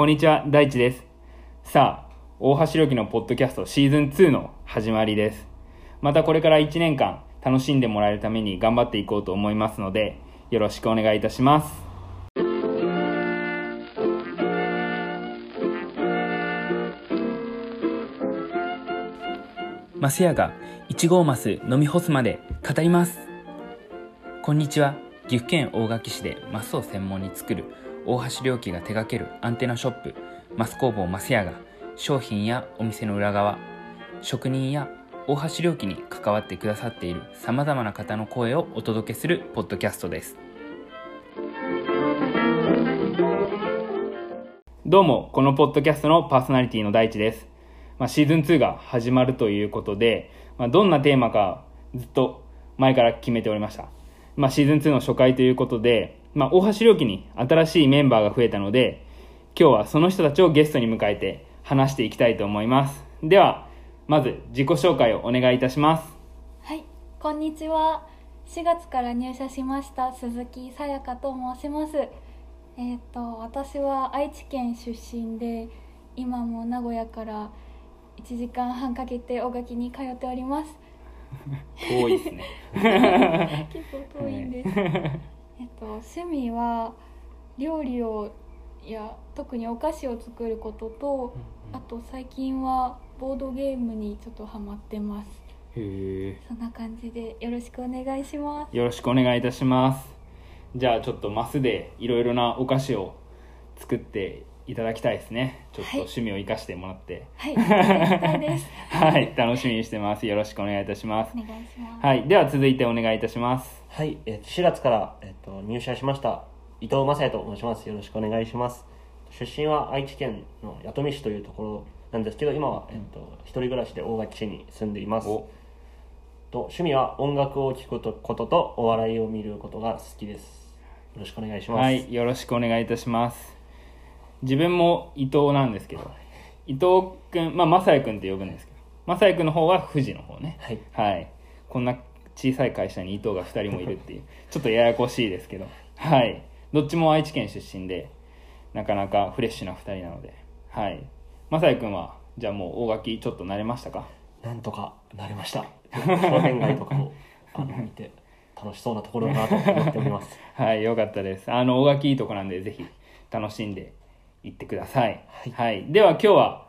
こんにちは、大地です。さあ、大橋良樹のポッドキャストシーズン2の始まりです。またこれから1年間楽しんでもらえるために頑張っていこうと思いますので、よろしくお願いいたします。マスヤが1号マス飲み干すまで語ります。こんにちは。岐阜県大垣市でマスを専門に作る大橋良樹が手掛けるアンテナショップマス工房マスヤが商品やお店の裏側職人や大橋良樹に関わってくださっているさまざまな方の声をお届けするポッドキャストです。どうもこのポッドキャストのパーソナリティの大地です、まあ、シーズン2が始まるということで、まあ、どんなテーマかずっと前から決めておりました。まあ、シーズン2の初回ということで、まあ、大橋良樹に新しいメンバーが増えたので、今日はその人たちをゲストに迎えて話していきたいと思います。では、まず自己紹介をお願いいたします。はい、こんにちは。4月から入社しました鈴木さやかと申します。えっ、と私は愛知県出身で、今も名古屋から1時間半かけて大垣に通っております。遠いですね。結構遠いんです。えっと趣味は料理をや特にお菓子を作ることと、あと最近はボードゲームにちょっとハマってます。へそんな感じでよろしくお願いします。ーよろしくお願いいたします。じゃあちょっとマスでいろいろなお菓子を作っていただきたいですね。ちょっとはい趣味を生かしてもらって。はい。はい、楽しみにしてます。よろしくお願いいたしますお。願いします。はい、では続いてお願いいたします。はい、えー4月から、えっと、入社しました伊藤雅也と申します。よろしくお願いします。出身は愛知県の弥富市というところなんですけど今は、えっと、一人暮らしで大垣市に住んでいます。おと趣味は音楽を聴くことこととお笑いを見ることが好きです。よろしくお願いします、はい、よろしくお願いいたします。自分も伊藤なんですけど、伊藤くん、まあ、まさやくんって呼ぶんですけど、まさやくんの方は富士の方ね。はい。はい。こんな小さい会社に伊藤が2人もいるっていう、ちょっとややこしいですけど、はい。どっちも愛知県出身で、なかなかフレッシュな2人なので、はい。まさやくんは、じゃあもう大垣ちょっと慣れましたか？なんとかなりました 商店街とかをあの見て楽しそうなところだなと思っております はい、よかったです。あの、大垣いいとこなんで、ぜひ楽しんでいってください。はいでは今日は、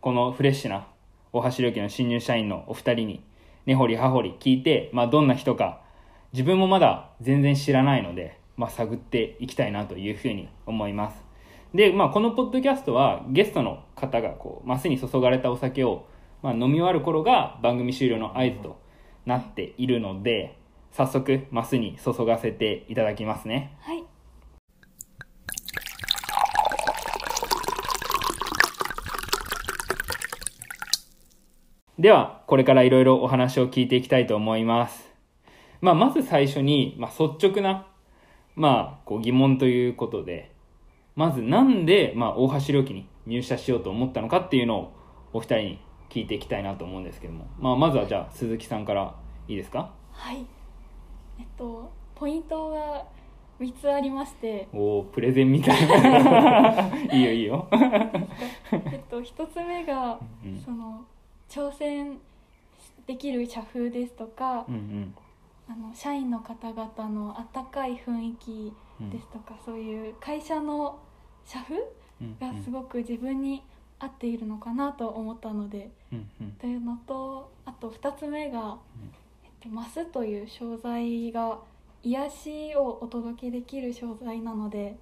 このフレッシュな大橋良樹の新入社員のお二人に、根掘り葉掘り聞いて、まあ、どんな人か、自分もまだ全然知らないので、まあ、探っていきたいなというふうに思います。で、まあ、このポッドキャストは、ゲストの方が、こう、マスに注がれたお酒を、まあ、飲み終わる頃が番組終了の合図となっているので、早速、マスに注がせていただきますね。はい、では、これからいろいろお話を聞いていきたいと思います。まあ、まず最初に、まあ、率直な、まあ、こう疑問ということで、まずなんで、まあ、大橋良樹に入社しようと思ったのかっていうのをお二人に聞いていきたいなと思うんですけども、まあ、まずはじゃあ鈴木さんからいいですか？はい。えっとポイントが三つありまして、おおプレゼンみたいな。いいよいいよ。えっと一つ目がうん。その挑戦できる社風ですとかう、んあの社員の方々の温かい雰囲気うんですとか、そういう会社の社風うんがすごく自分に合っているのかなと思ったので、うんうん。というのとあと2つ目が、えっと、マスという商材が癒しをお届けできる商材なので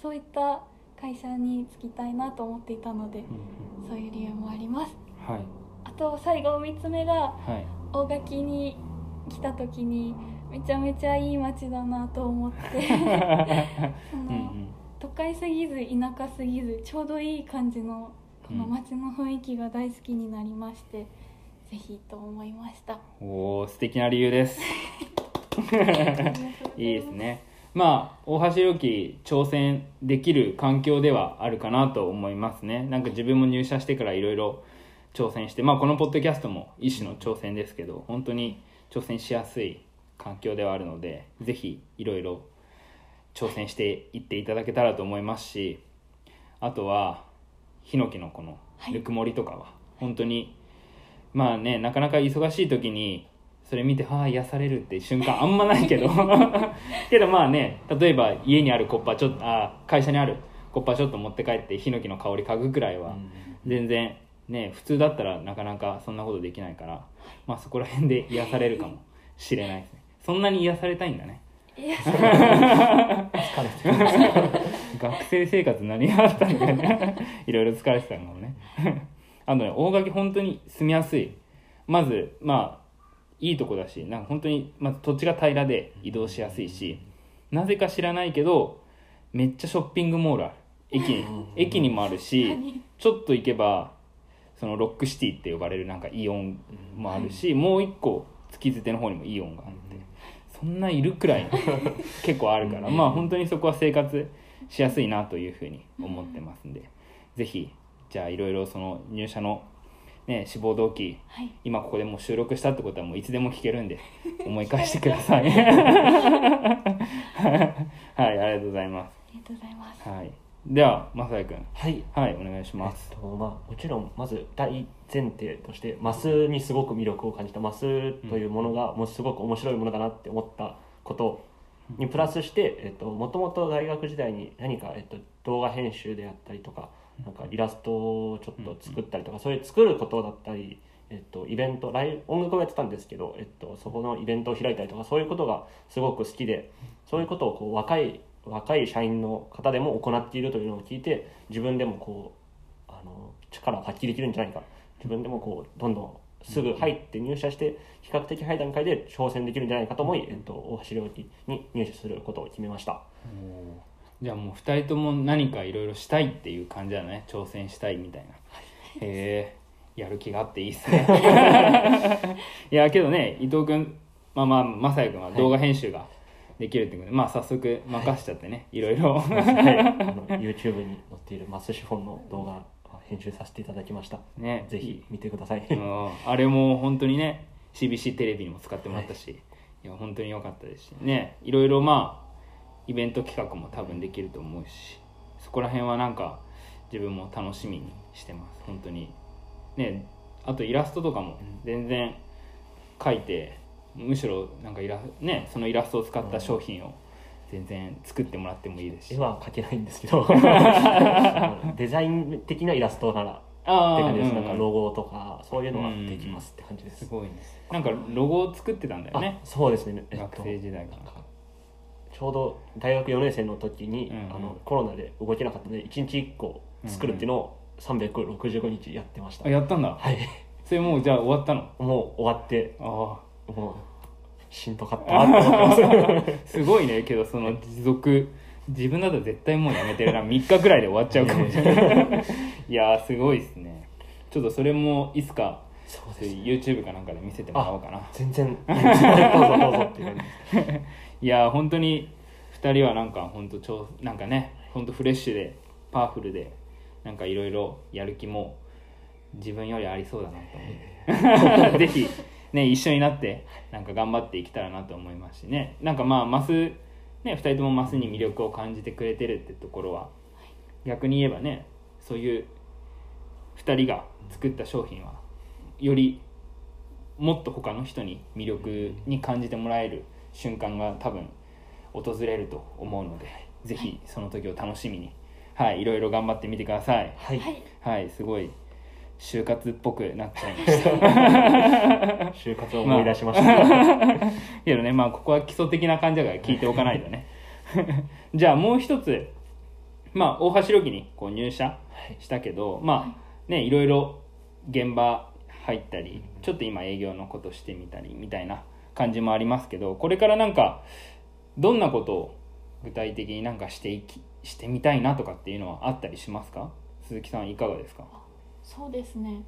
そういった会社に就きたいなと思っていたのでうんうん。そういう理由もあります。はい。あと最後3つ目がはい。大垣に来た時にめちゃめちゃいい街だなと思って。その、うんうん。都会すぎず田舎すぎずちょうどいい感じのこの街の雰囲気が大好きになりまして、ぜひと思いました。おお素敵な理由です。いいですね。まあ大橋良樹挑戦できる環境ではあるかなと思いますね。なんか自分も入社してからいろいろ挑戦してまあこのポッドキャストも一種の挑戦ですけど本当に挑戦しやすい環境ではあるのでぜひいろいろ挑戦していっていただけたらと思いますしああとはヒノキのこのはい。ぬくもりとかは本当にまあねなかなか忙しい時にそれ見てはあ癒されるって瞬間 あんまないけど。けどまあね例えば家にあるコッパちょっとあ会社にあるコッパちょっと持って帰ってヒノキの香り嗅ぐくらいは全然ね普通だったらなかなかそんなことできないからまあそこら辺で癒されるかもしれないですね。そんなに癒されたいんだね。いや。疲れてるんですけど学生生活何があったのかね。いろいろ疲れてたのかもね。あとね大垣本当に住みやすい。まずまあいいとこだしなんか本当にまず土地が平らで移動しやすいしなぜか知らないけどめっちゃショッピングモールある。駅に駅にもあるし何ちょっと行けばそのロックシティって呼ばれるなんかイオンもあるし、もう一個月づての方にもイオンがあってそんないるくらい 結構あるからまあ本当にそこは生活しやすいなというふうに思ってますんでぜひじゃあいろいろその入社のね志望動機はい。今ここでもう収録したってことはもういつでも聞けるんで 思い返してください。はいありがとうございます。ありがとうございます。はいではまさやくんはい。はいお願いします。えっとまあ、もちろんまず大前提としてマスにすごく魅力を感じた。マスというものがもうすごく面白いものだなって思ったことにプラスして、えっと、もともと大学時代に何か、えっと、動画編集であったりとかなんかイラストをちょっと作ったりとか、そういう作ることだったり、えっと、イベントライブ音楽をやってたんですけど、えっと、そこのイベントを開いたりとかそういうことがすごく好きでそういうことをこう若い若い社員の方でも行っているというのを聞いて自分でもこうあの力を発揮できるんじゃないか。自分でもこうどんどんすぐ入って入社して比較的早い段階で挑戦できるんじゃないかと思い、えっと、大橋良樹に入社することを決めました。じゃあもう2人とも何かいろいろしたいっていう感じだね。挑戦したいみたいな。へえやる気があっていいっすね。いやけどね伊藤君まあまあ正也君は動画編集ができるってことで、まあ早速任しちゃってね、い、ろいろ。はい、あの YouTube に載っているマスシフォンの動画を編集させていただきました。ね。ぜひ見てください。うんあれも本当にね CBC テレビにも使ってもらったし、い、や本当に良かったですしね。いろいろまあイベント企画も多分できると思うしそこら辺はなんか自分も楽しみにしてます。本当に。ね。あとイラストとかも全然描いてむしろなんかイラ,、ね、そのイラストを使った商品を全然作ってもらってもいいですし。絵は描けないんですけど。デザイン的なイラストならってあ感じです、うんなんかロゴとかそういうのはできますって感じです、すごいね。なんかロゴを作ってたんだよね。あそうですね、えっと学生時代から。ちょうど大学4年生の時に、うんうん。あのコロナで動けなかったので1日1個作るっていうのを365日やってました、あやったんだ。はい。それもうじゃあ終わったの？もう終わって。あもうしんどかったなって思ってます。あすごいねけどその持続自分だと絶対もうやめてるな。3日くらいで終わっちゃうかもしれない。いやーすごいですね。ちょっとそれもいつかそうそういう YouTube かなんかで見せてもらおうかな。全然どうぞどうぞって感じ。で すいやー本当に2人はなんか本当超なんかね本当フレッシュでパワフルでなんかいろいろやる気も自分よりありそうだなと思って ぜひね一緒になってなんか頑張っていけたらなと思いますしね。なんかまあマスね2人ともマスに魅力を感じてくれてるってところは逆に言えばねそういう2人が作った商品はよりもっと他の人に魅力に感じてもらえる瞬間が多分訪れると思うのでぜひその時を楽しみにはいいろいろ頑張ってみてください、はい。はいすごい就活っぽくなっちゃいました。就活を思い出しました、けどねまあここは基礎的な感じだから聞いておかないとね。じゃあもう一つまあ大橋良樹にこう入社はい。したけどまあねいろいろ現場入ったりちょっと今営業のことしてみたりみたいな感じもありますけどこれからなんかどんなことを具体的になんかしていきしてみたいなとかっていうのはあったりしますか？鈴木さんいかがですか、そうですね。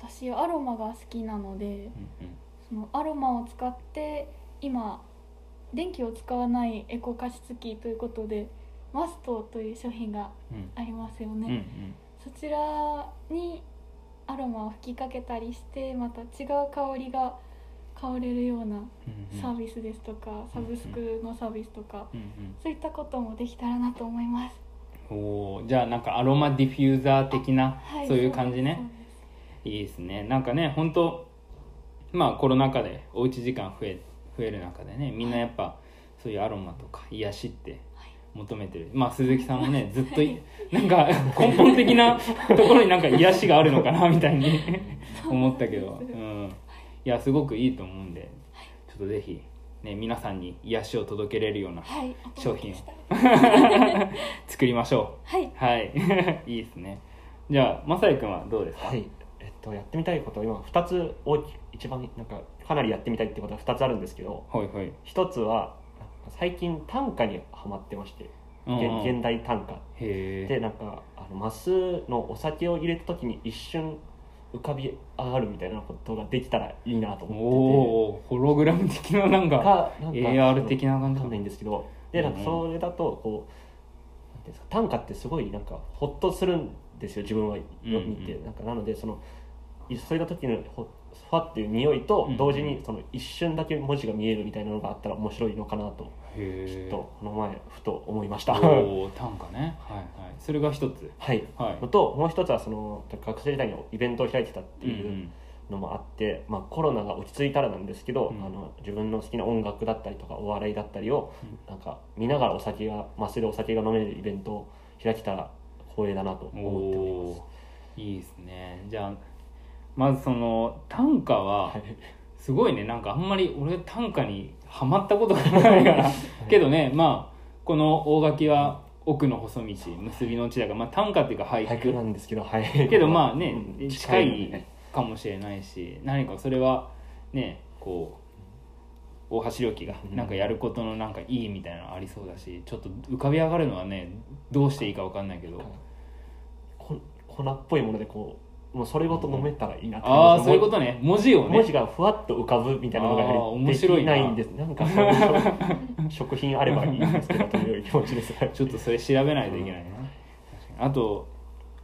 私アロマが好きなのでうんそのアロマを使って今電気を使わないエコ加湿器ということでマストという商品がうん。ありますよね、うんうん。そちらにアロマを吹きかけたりしてまた違う香りが香れるようなうんうん。サービスですとか、サブスクのサービスとか、うんうん。そういったこともできたらなと思いますおーじゃあなんかアロマディフューザー的な、はいそういう感じね？いいですね。なんかね本当まあコロナ禍でおうち時間増え増える中でねみんなやっぱそういうアロマとか癒しって求めてる。まあ鈴木さんもねずっといなんか根本的な ところになんか癒しがあるのかなみたいに 思ったけど、うん、い。やすごくいいと思うんでちょっとぜひ、ね、皆さんに癒しを届けれるような商品届けしたい。作りましょはい、うはい。いいですね。じゃあ正也君はどうですか、はい。えっとやってみたいことは今2つ大き一番なんかかなりやってみたいってことは2つあるんですけどはいはい。1つは最近短歌にはまってまして、うんうん。現現代短歌。へえでなんかあのマスのお酒を入れた時に一瞬浮かび上がるみたいなことができたらいいなとお思おーホログラム的ななんっててかかなんか AR 的な感じわかんないんですけどでなんかそれだとこうなんていうんですか短歌ってすごいなんかホッとするんですよ自分はうんうん見て、なんかなのでそのいそれた時のほふわっていう匂いとうん同時にその一瞬だけ文字が見えるみたいなのがあったら面白いのかなとちょっとこの前ふと思いました。おお 短歌ね。はい。はい。それが一つ。はい、はい。のともう一つはその学生時代にイベントを開いてたってうんいうのもあって、まあ、コロナが落ち着いたらなんですけど、うん。あの自分の好きな音楽だったりとかお笑いだったりを、なんか見ながらお酒がマスでお酒が飲めるイベントを開けたら光栄だなとうん思っておりおます。おいいですね。じゃあまずその短歌ははい。すごいね。なんかあんまり俺短歌にはまったことがないから。けどねまあこの大垣は奥の細道結びの地だから、まあ、短歌っていうか俳句。俳句なんですけどはいけどまあね、うん近いかもしれないし何かそれはねこう大橋良樹がなんかやることのなんかいいみたいなのありそうだしちょっと浮かび上がるのはねどうしていいか分かんないけど。こ粉っぽいものでこうもうそれごと飲めたらいいなってああそういうことね。文字をね。文字がふわっと浮かぶみたいなのがやはりで面白いな。きないんですなんか食食品あればいいんですけどという気持ちです。ちょっとそれ調べないといけないな、確かに。あと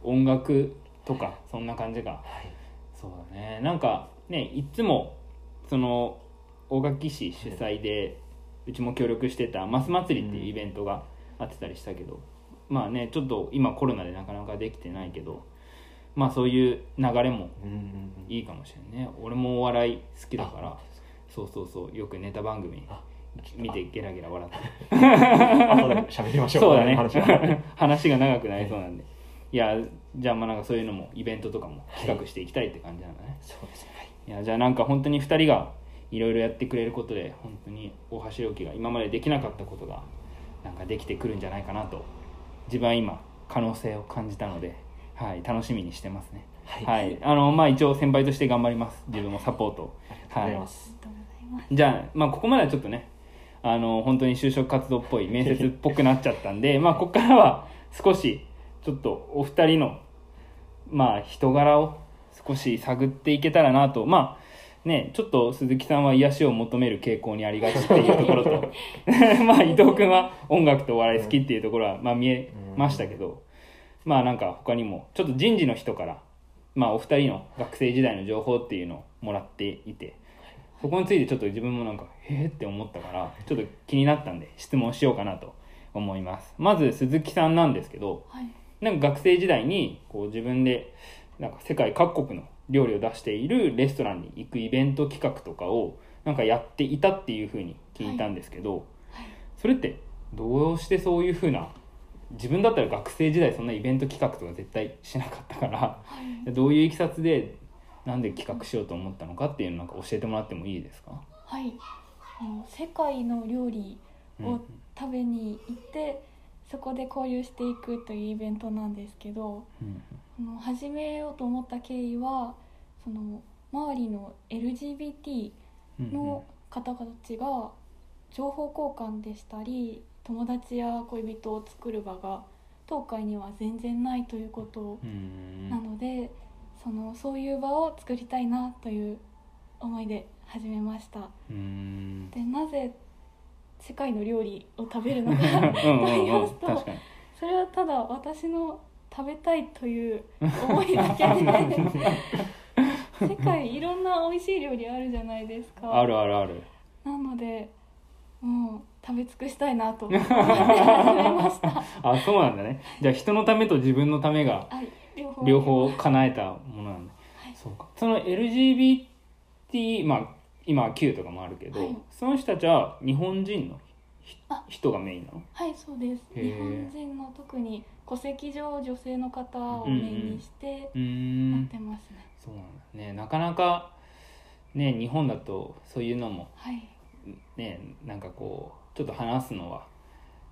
音楽とかそんな感じがはい。そうだね。なんかねいつもその大垣市主催でうちも協力してた「マス祭り」っていうイベントがあってたりしたけど、まあねちょっと今コロナでなかなかできてないけどまあそういう流れもいいかもしれないね。俺もお笑い好きだから。そうそうそう。よくネタ番組あ見てゲラゲラ笑って。後で喋りましょう。そうだね。話 が長くなりそうなんで。いやじゃあまあなんかそういうのもイベントとかも企画していきたいって感じなんだね、そうですね。はい。いやじゃあなんか本当に2人がいろいろやってくれることで本当に大橋良樹が今までできなかったことがなんかできてくるんじゃないかなと自分は今可能性を感じたので、はい、楽しみにしてますね。はい。あのまあ一応先輩として頑張ります。自分もサポート。ありがとうございます、ありがとうございます。じゃあ、まあ、ここまではちょっとねあの本当に就職活動っぽい面接っぽくなっちゃったんでまあここからは少しちょっとお二人のまあ人柄を少し探っていけたらなと。まあねちょっと鈴木さんは癒しを求める傾向にありがちっていうところと まあ伊藤君は音楽とお笑い好きっていうところは、まあ、見えましたけどまあなんか他にもちょっと人事の人からまあお二人の学生時代の情報っていうのをもらっていてそこについてちょっと自分もなんかへえって思ったからちょっと気になったんで質問しようかなと思います。まず鈴木さんなんですけどはい。なんか学生時代にこう自分でなんか世界各国の料理を出しているレストランに行くイベント企画とかをなんかやっていたっていうふうに聞いたんですけど、それってどうしてそういうふうな自分だったら学生時代そんなイベント企画とか絶対しなかったからはい。どういういきさつでなんで企画しようと思ったのかっていうのなんか教えてもらってもいいですか、はい。あの世界の料理をうん食べに行って、そこで交流していくというイベントなんですけどうん。あの始めようと思った経緯はその周りの LGBT うんの方たちが情報交換でしたり友達や恋人を作る場が東海には全然ないということうん。なのでそのそういう場を作りたいなという思いで始めました。うん。でなぜ世界の料理を食べるのかと言いうんますとそれはただ私の食べたいという思いだけで。世界いろんな美味しい料理あるじゃないですか。あるあるある。なのでもう食べ尽くしたいなと思って 始めました。あそうなんだね。じゃあ人のためと自分のためがはい両方。叶えたものなんだ、はい。そうか。その LGBT まあ今は Q とかもあるけど、はい。その人たちは日本人の人がメインなの？はいそうです。日本人の特に戸籍上女性の方をメインにしてやっんてますね、そうなんだね。なかなかね日本だとそういうのもはい。ねなんかこうちょっと話すのは。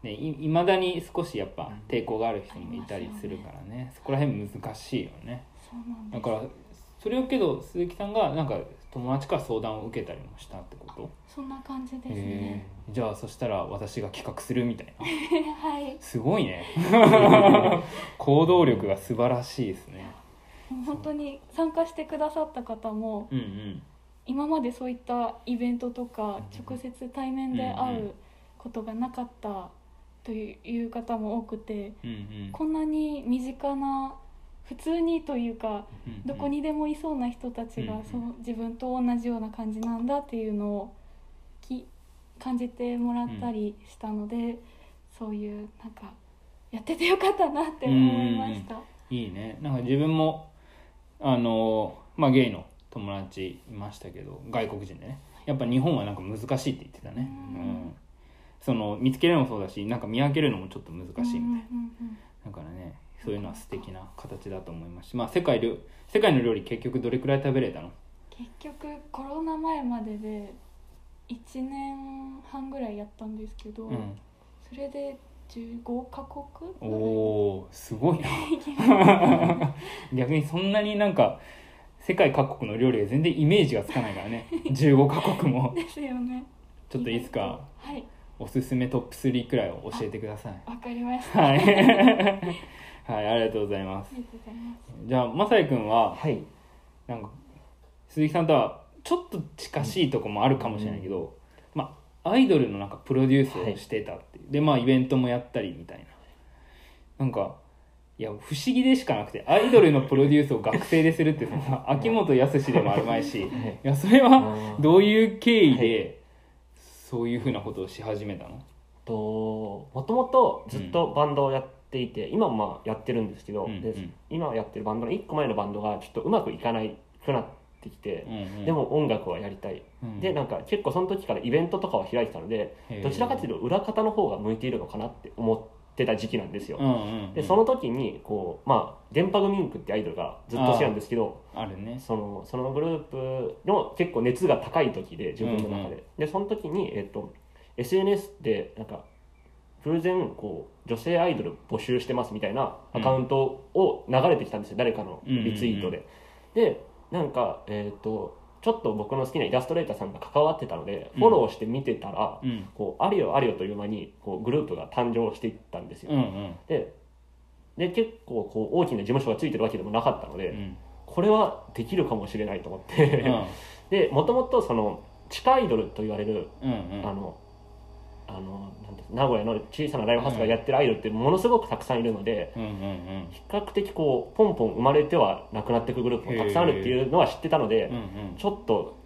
ねいまだに少しやっぱ抵抗がある人もいたりするからね。そこら辺難しいよね。だからそれをけど鈴木さんがなんか友達から相談を受けたりもしたってこと？そんな感じですへねえ。じゃあそしたら私が企画するみたいな。はい。すごいね。行動力が素晴らしいですね。本当に参加してくださった方もうんうん。今までそういったイベントとかうん直接対面で会うことがなかったという方も多くてうんうん。こんなに身近な普通にというかうんどこにでもいそうな人たちうんうん。がそう自分と同じような感じなんだっていうのをき感じてもらったりしたのでそういうなんかやっててよかったなって思いました。いいね。なんか自分もあのまあゲイの友達いましたけど外国人でね。やっぱ日本はなんか難しいって言ってたね。うん。うんその見つけるのもそうだしなんか見分けるのもちょっと難しいみたいだからねそういうのは素敵な形だと思いますしまあ世界料世界の料理結局どれくらい食べれたの？結局コロナ前までで1年半ぐらいやったんですけど、うん。それで15カ国おおーすごいな。逆にそんなになんか世界各国の料理が全然イメージがつかないからね。15カ国も。ですよね。ちょっといつか？はいおすすめトップ3くらいを教えてください。わかりました。あはい。はいありがとうございます。じゃあまさやくんははい。なんか鈴木さんとはちょっと近しいとこもあるかもしれないけど、まあアイドルのなんかプロデュースをしてたっていう、でまあイベントもやったりみたいな。なんかいや不思議でしかなくてアイドルのプロデュースを学生でするってその 秋元康でもあるまいしい。やそれはどういう経緯でそういうふうなことをし始めたの？ともともとずっとバンドをやっていて、今もまあやってるんですけど、でうんうん。今やってるバンドの1個前のバンドがちょっとうまくいかないくなってきて、うんうん。でも音楽はやりたい、うん。でなんか結構その時からイベントとかを開いてたのでどちらかというと裏方の方が向いているのかなって思ってた時期なんですよ、うんうんうん。でその時にこうまあ電波組インクってアイドルがずっと好きなんですけどあるね。そのそのグループの結構熱が高い時で自分の中で、うんでその時に、えっと、SNS でなんか偶然こう女性アイドル募集してますみたいなアカウントを流れてきたんですよ、誰かのリツイートで、でなんかえっ、とちょっと僕の好きなイラストレーターさんが関わってたのでフォローして見てたら、うん。こうあれよあれよという間にこうグループが誕生していったんですよ、うんうん。でで結構こう大きな事務所がついてるわけでもなかったので、うん。これはできるかもしれないと思って、うん。でもともとその地下アイドルと言われる、うんうん。あのあの名古屋の小さなライブハウスがやってるアイドルってものすごくたくさんいるので、うんうんうん。比較的こうポンポン生まれてはなくなっていくグルー。プもたくさんあるっていうのは知ってたので、うんうんちょっと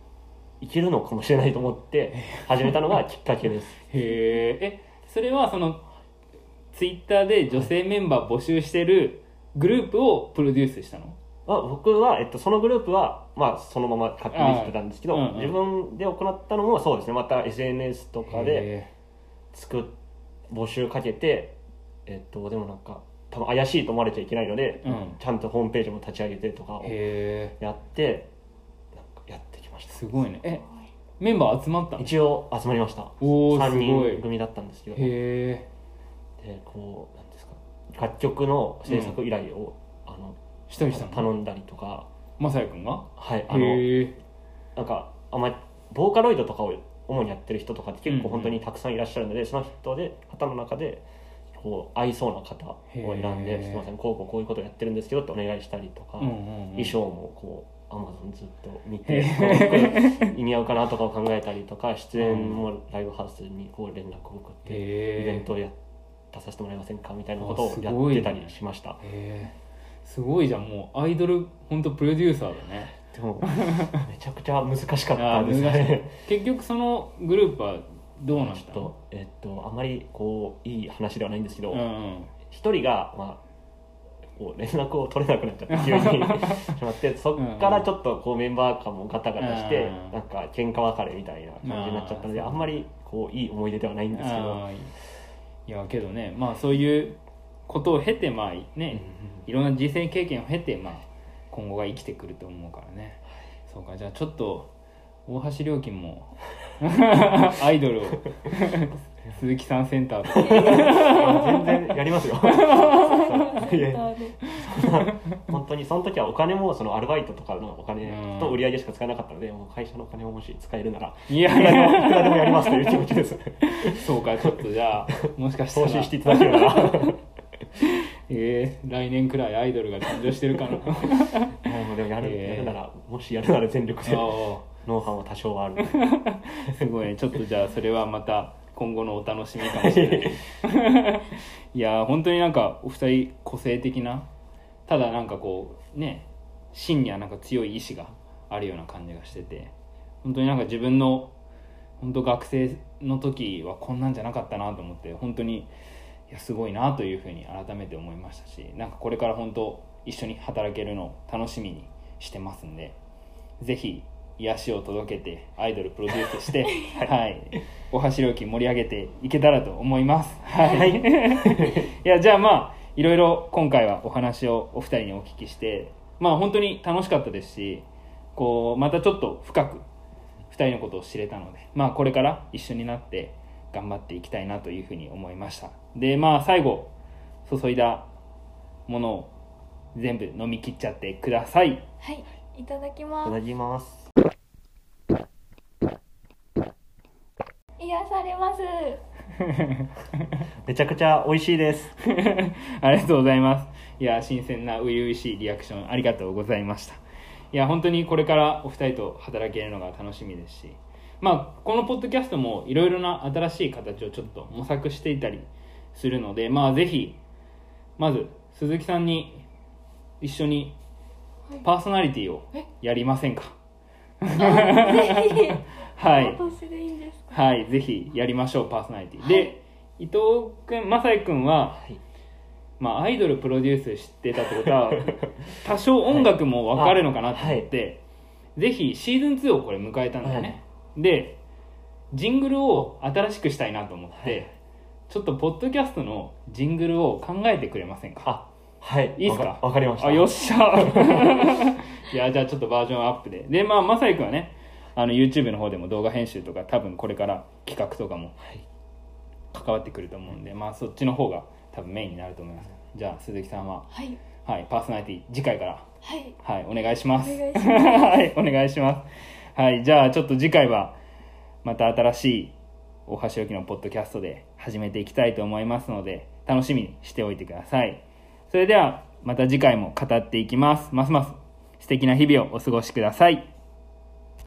いけるのかもしれないと思って始めたのが きっかけです。へええそれはそのツイッターで女性メンバー募集してるグループをプロデュースしたの？まあ、僕は、えっと、そのグループは、まあ、そのまま勝手にしてたんですけど、うんうん自分で行ったのもそうですね。また SNS とかでへ作っ募集かけてえっとでもなんか多分怪しいと思われちゃいけないので、うん。ちゃんとホームページも立ち上げてとかをやってなんかやってきました。えすごいね。えメンバー集まったの？一応集まりました。おおす3ごい。人組だったんですけど。へえ。でこうなんですか。楽曲の制作依頼を、あのしたりしたの頼んだりとか。まさやくんが？はいあのなんかあんまりボーカロイドとかを主にやってる人とかって結うんうん。構本当にたくさんいらっしゃるので、その人で方の中でこう合いそうな方を選んで「すみませんこうこうこういうことをやってるんですけど」ってお願いしたりとか、うんうんうん。衣装もこうアマゾンずっと見て意味合うかなとかを考えたりとか 出演もライブハウスにこう連絡を送ってイベントをや出させてもらえませんかみたいなことをやってたりしました、すごいじゃんもうアイドル本当プロデューサーだねでもめちゃくちゃ難しかったですね。結局そのグループはどうなった？ちょっとえっとあまりこういい話ではないんですけどうんうん。一、人がまあこう連絡を取れなくなっちゃって 急に。しまってそっからちょっとこうメンバー間もガタガタしてうんなんか喧嘩別れみたいな感じになっちゃったのであんまりこういい思い出ではないんですけど。いやけどねまあそういうことを経てまあねいろんな人生経験を経てまあ今後が生きてくると思うからね。そうかじゃあちょっと大橋料金も アイドルを 鈴木さんセンターと。か全然やりますよ。いやいや本当にその時はお金もそのアルバイトとかのお金と売り上げしか使えなかったのでもう会社のお金をもし使えるならいやいくらでもいくらでもやりますという気持ちです。そうかちょっとじゃあもしかしたら。投資していただけるならえー、来年くらいアイドルが誕生してるかな。もうでもやる,、え。ーやるならもしやるなら全力であノウハウは多少はある。あすごい。ねちょっとじゃあそれはまた今後のお楽しみかもしれない。いやー本当になんかお二人個性的なただなんかこうね芯にはなんか強い意志があるような感じがしてて本当になんか自分の本当学生の時はこんなんじゃなかったなと思って本当にいやすごいなというふうに改めて思いましたしなんかこれから本当一緒に働けるのを楽しみにしてますんでぜひ癒しを届けてアイドルプロデュースして、はい、お橋料金盛り上げていけたらと思います。はい、い、やじゃあまあいろいろ今回はお話をお二人にお聞きしてまあ本当に楽しかったですしこうまたちょっと深く二人のことを知れたのでまあこれから一緒になって頑張っていきたいなというふうに思いましたでまあ最後注いだものを全部飲み切っちゃってください。はいいただきいます。ただきます。癒されます。めちゃくちゃ美味しいです。ありがとうございます。いや、新鮮な初々しいリアクションありがとうございました。いや、本当にこれからお二人と働けるのが楽しみですし、まあ、このポッドキャストもいろいろな新しい形をちょっと模索していたりするので、まあ、ぜひ、まず、鈴木さんに一緒にパーソナリティをやりませんか？はい。はい、ぜひやりましょう、パーソナリティ。で、伊藤君、正井君は、い。まあ、アイドルプロデュースしてたってことは、多少音楽も分かるのかなと思って、ぜひシーズン2をこれ迎えたんだよね。で、ジングルを新しくしたいなと思って、はいちょっとポッドキャストのジングルを考えてくれませんか？あはい。いいっすか？わわかりました。あよっしゃ。いやじゃあちょっとバージョンアップで。でまあまさいくんはねあの YouTube の方でも動画編集とか多分これから企画とかもはい。関わってくると思うんでまあそっちの方が多分メインになると思います。じゃあ鈴木さんは？はい。はいパーソナリティ次回から。はい。はいお願いします。お願いします。はいお願いします。はいじゃあちょっと次回はまた新しい大橋沖のポッドキャストで始めていきたいと思いますので楽しみにしておいてください。それではまた次回も語っていきます。ますます素敵な日々をお過ごしください。